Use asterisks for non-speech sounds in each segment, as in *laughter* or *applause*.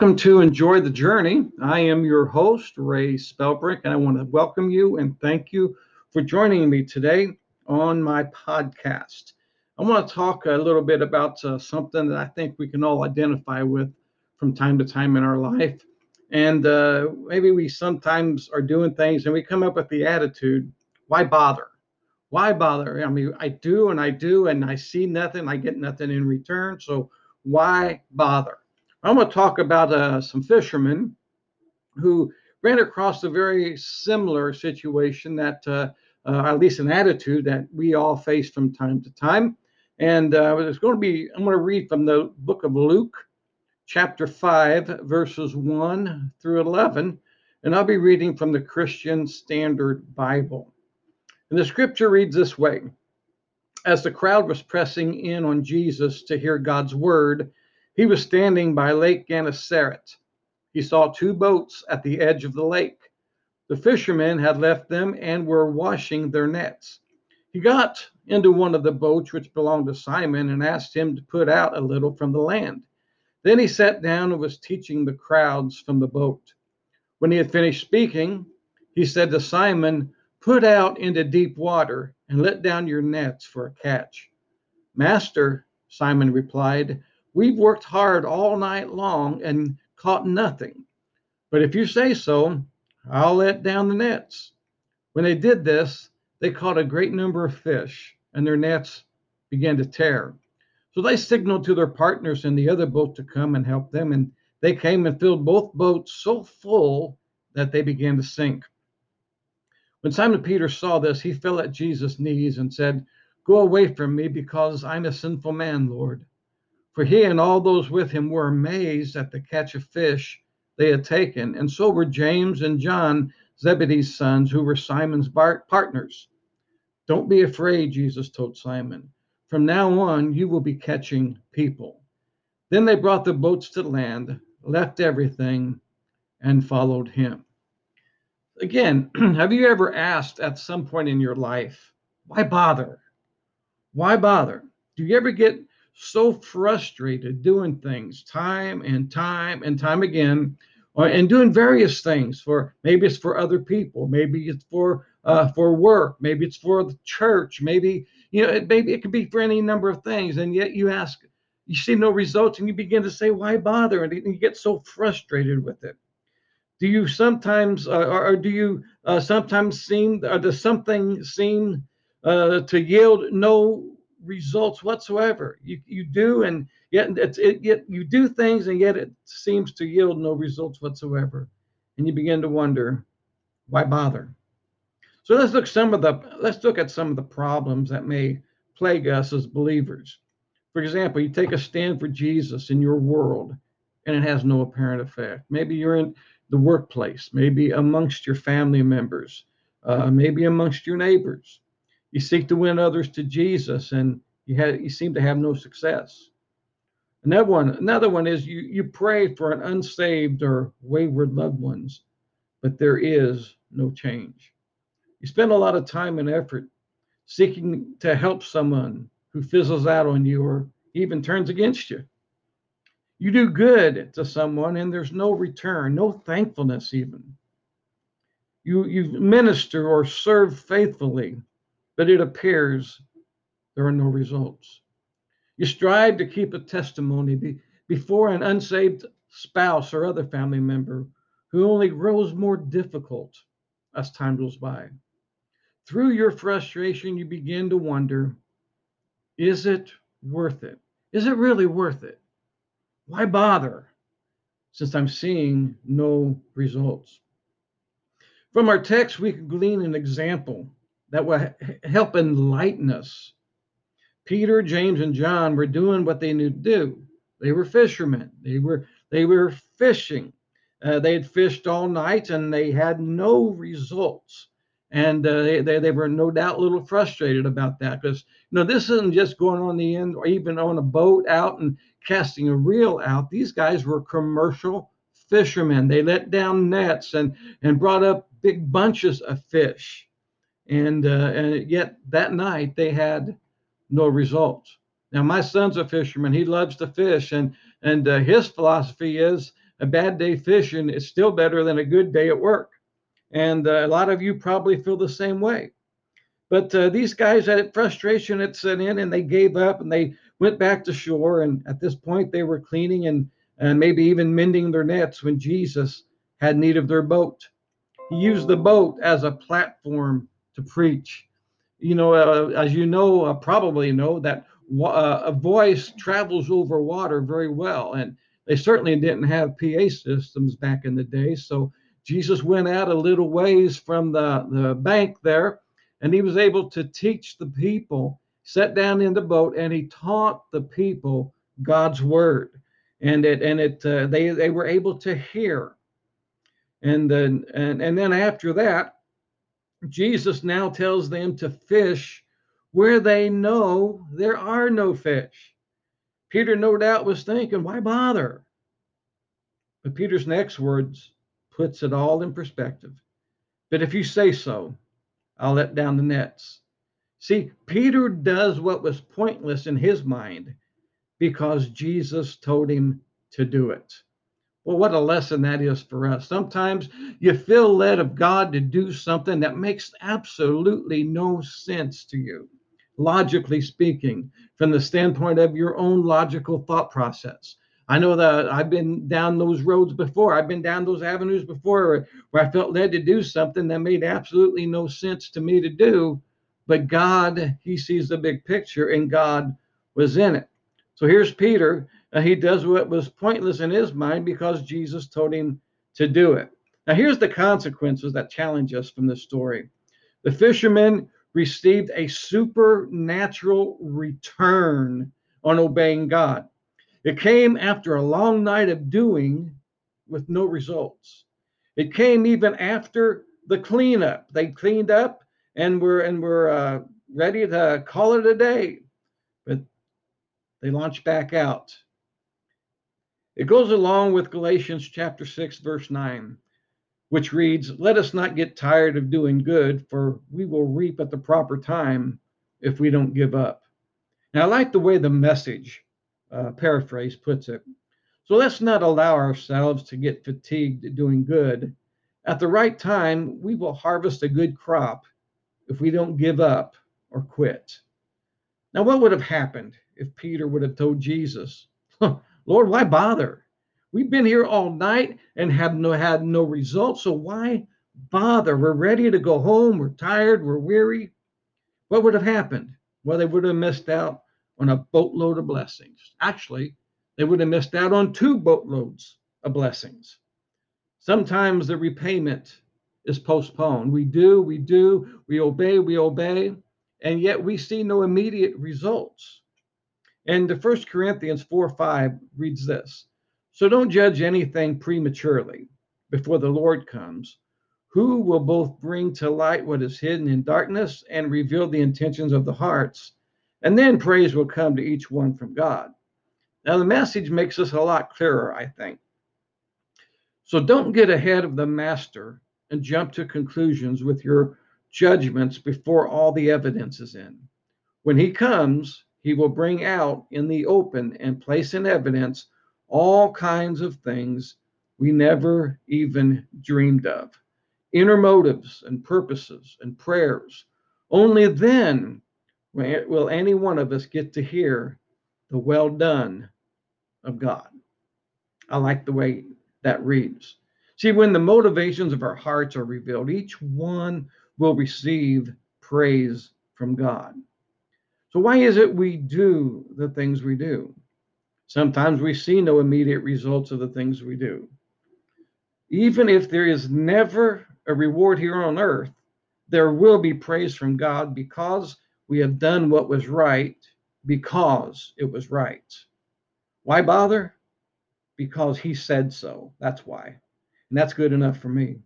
Welcome to Enjoy the Journey. I am your host, Ray Spellbrick, and I want to welcome you and thank you for joining me today on my podcast. I want to talk a little bit about uh, something that I think we can all identify with from time to time in our life. And uh, maybe we sometimes are doing things and we come up with the attitude, why bother? Why bother? I mean, I do and I do, and I see nothing, I get nothing in return. So why bother? I'm going to talk about uh, some fishermen who ran across a very similar situation that, uh, uh, at least an attitude that we all face from time to time. And uh, it's going to be, I'm going to read from the book of Luke, chapter 5, verses 1 through 11. And I'll be reading from the Christian Standard Bible. And the scripture reads this way As the crowd was pressing in on Jesus to hear God's word, he was standing by Lake Gennesaret. He saw two boats at the edge of the lake. The fishermen had left them and were washing their nets. He got into one of the boats which belonged to Simon and asked him to put out a little from the land. Then he sat down and was teaching the crowds from the boat. When he had finished speaking, he said to Simon, Put out into deep water and let down your nets for a catch. Master, Simon replied, We've worked hard all night long and caught nothing. But if you say so, I'll let down the nets. When they did this, they caught a great number of fish, and their nets began to tear. So they signaled to their partners in the other boat to come and help them, and they came and filled both boats so full that they began to sink. When Simon Peter saw this, he fell at Jesus' knees and said, Go away from me, because I'm a sinful man, Lord. For he and all those with him were amazed at the catch of fish they had taken, and so were James and John, Zebedee's sons, who were Simon's partners. Don't be afraid, Jesus told Simon. From now on, you will be catching people. Then they brought the boats to land, left everything, and followed him. Again, *clears throat* have you ever asked at some point in your life, why bother? Why bother? Do you ever get so frustrated doing things time and time and time again or, and doing various things for maybe it's for other people maybe it's for uh, for work maybe it's for the church maybe you know it, maybe it could be for any number of things and yet you ask you see no results and you begin to say why bother? And you get so frustrated with it. Do you sometimes uh, or, or, do you uh, sometimes seem or does something seem uh, to yield no results whatsoever. You you do, and yet it's it yet you do things, and yet it seems to yield no results whatsoever, and you begin to wonder, why bother? So let's look some of the let's look at some of the problems that may plague us as believers. For example, you take a stand for Jesus in your world, and it has no apparent effect. Maybe you're in the workplace, maybe amongst your family members, uh, maybe amongst your neighbors you seek to win others to Jesus and you have you seem to have no success. Another one, another one is you you pray for an unsaved or wayward loved ones, but there is no change. You spend a lot of time and effort seeking to help someone who fizzles out on you or even turns against you. You do good to someone and there's no return, no thankfulness even. You you minister or serve faithfully but it appears there are no results. You strive to keep a testimony be, before an unsaved spouse or other family member who only grows more difficult as time goes by. Through your frustration, you begin to wonder is it worth it? Is it really worth it? Why bother since I'm seeing no results? From our text, we can glean an example that will help enlighten us. Peter, James, and John were doing what they knew to do. They were fishermen. They were they were fishing. Uh, they had fished all night and they had no results. And uh, they, they, they were no doubt a little frustrated about that because you know this isn't just going on the end or even on a boat out and casting a reel out. These guys were commercial fishermen. They let down nets and and brought up big bunches of fish and uh, and yet that night they had no results. Now my son's a fisherman; he loves to fish, and and uh, his philosophy is a bad day fishing is still better than a good day at work. And uh, a lot of you probably feel the same way. But uh, these guys had frustration had set in and they gave up and they went back to shore. And at this point, they were cleaning and, and maybe even mending their nets when Jesus had need of their boat. He used the boat as a platform to preach. You know, uh, as you know, uh, probably know that uh, a voice travels over water very well. And they certainly didn't have PA systems back in the day. So Jesus went out a little ways from the, the bank there and he was able to teach the people, sat down in the boat, and he taught the people God's word. And it and it uh, they they were able to hear. And then and, and then after that, Jesus now tells them to fish where they know there are no fish. Peter, no doubt, was thinking, why bother? But Peter's next words puts it all in perspective. But if you say so, I'll let down the nets. See, Peter does what was pointless in his mind because Jesus told him to do it. Well, what a lesson that is for us. Sometimes you feel led of God to do something that makes absolutely no sense to you, logically speaking, from the standpoint of your own logical thought process. I know that I've been down those roads before. I've been down those avenues before where, I felt led to do something that made absolutely no sense to me to do. But God, He sees the big picture and God was in it. So here's Peter. Uh, he does what was pointless in his mind because Jesus told him to do it. Now, here's the consequences that challenge us from this story. The fishermen received a supernatural return on obeying God. It came after a long night of doing with no results. It came even after the cleanup. They cleaned up and were and were uh, ready to call it a day, but they launched back out. It goes along with Galatians chapter 6 verse 9, which reads, "Let us not get tired of doing good, for we will reap at the proper time if we don't give up." Now I like the way the message uh, paraphrase puts it. So let's not allow ourselves to get fatigued doing good. At the right time, we will harvest a good crop if we don't give up or quit. Now, what would have happened if Peter would have told Jesus, Lord, why bother? We've been here all night and have no, had no results, so why bother? We're ready to go home. We're tired. We're weary. What would have happened? Well, they would have missed out on a boatload of blessings. Actually, they would have missed out on two boatloads of blessings. Sometimes the repayment is postponed. We do, we do, we obey, we obey, and yet we see no immediate results. And the First Corinthians 4 5 reads this So don't judge anything prematurely before the Lord comes, who will both bring to light what is hidden in darkness and reveal the intentions of the hearts. And then praise will come to each one from God. Now, the message makes this a lot clearer, I think. So don't get ahead of the master and jump to conclusions with your judgments before all the evidence is in. When he comes, he will bring out in the open and place in evidence all kinds of things we never even dreamed of inner motives and purposes and prayers. Only then will any one of us get to hear the well done of God. I like the way that reads. See, when the motivations of our hearts are revealed, each one will receive praise from God. So, why is it we do the things we do? Sometimes we see no immediate results of the things we do. Even if there is never a reward here on earth, there will be praise from God because we have done what was right because it was right. Why bother? Because he said so. That's why. And that's good enough for me.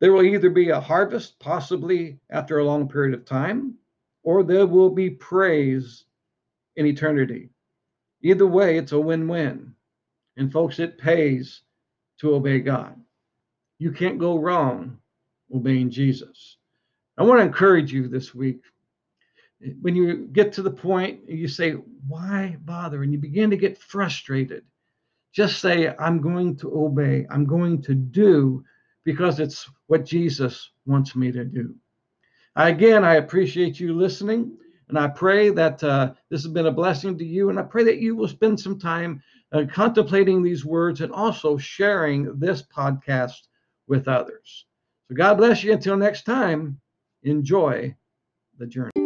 There will either be a harvest, possibly after a long period of time, or there will be praise in eternity. Either way, it's a win win. And folks, it pays to obey God. You can't go wrong obeying Jesus. I want to encourage you this week when you get to the point you say why bother and you begin to get frustrated Just say, I'm going to obey, I'm going to do because it's what Jesus wants me to do. Again, I appreciate you listening, and I pray that uh, this has been a blessing to you, and I pray that you will spend some time uh, contemplating these words and also sharing this podcast with others. So God bless you. Until next time, enjoy the journey.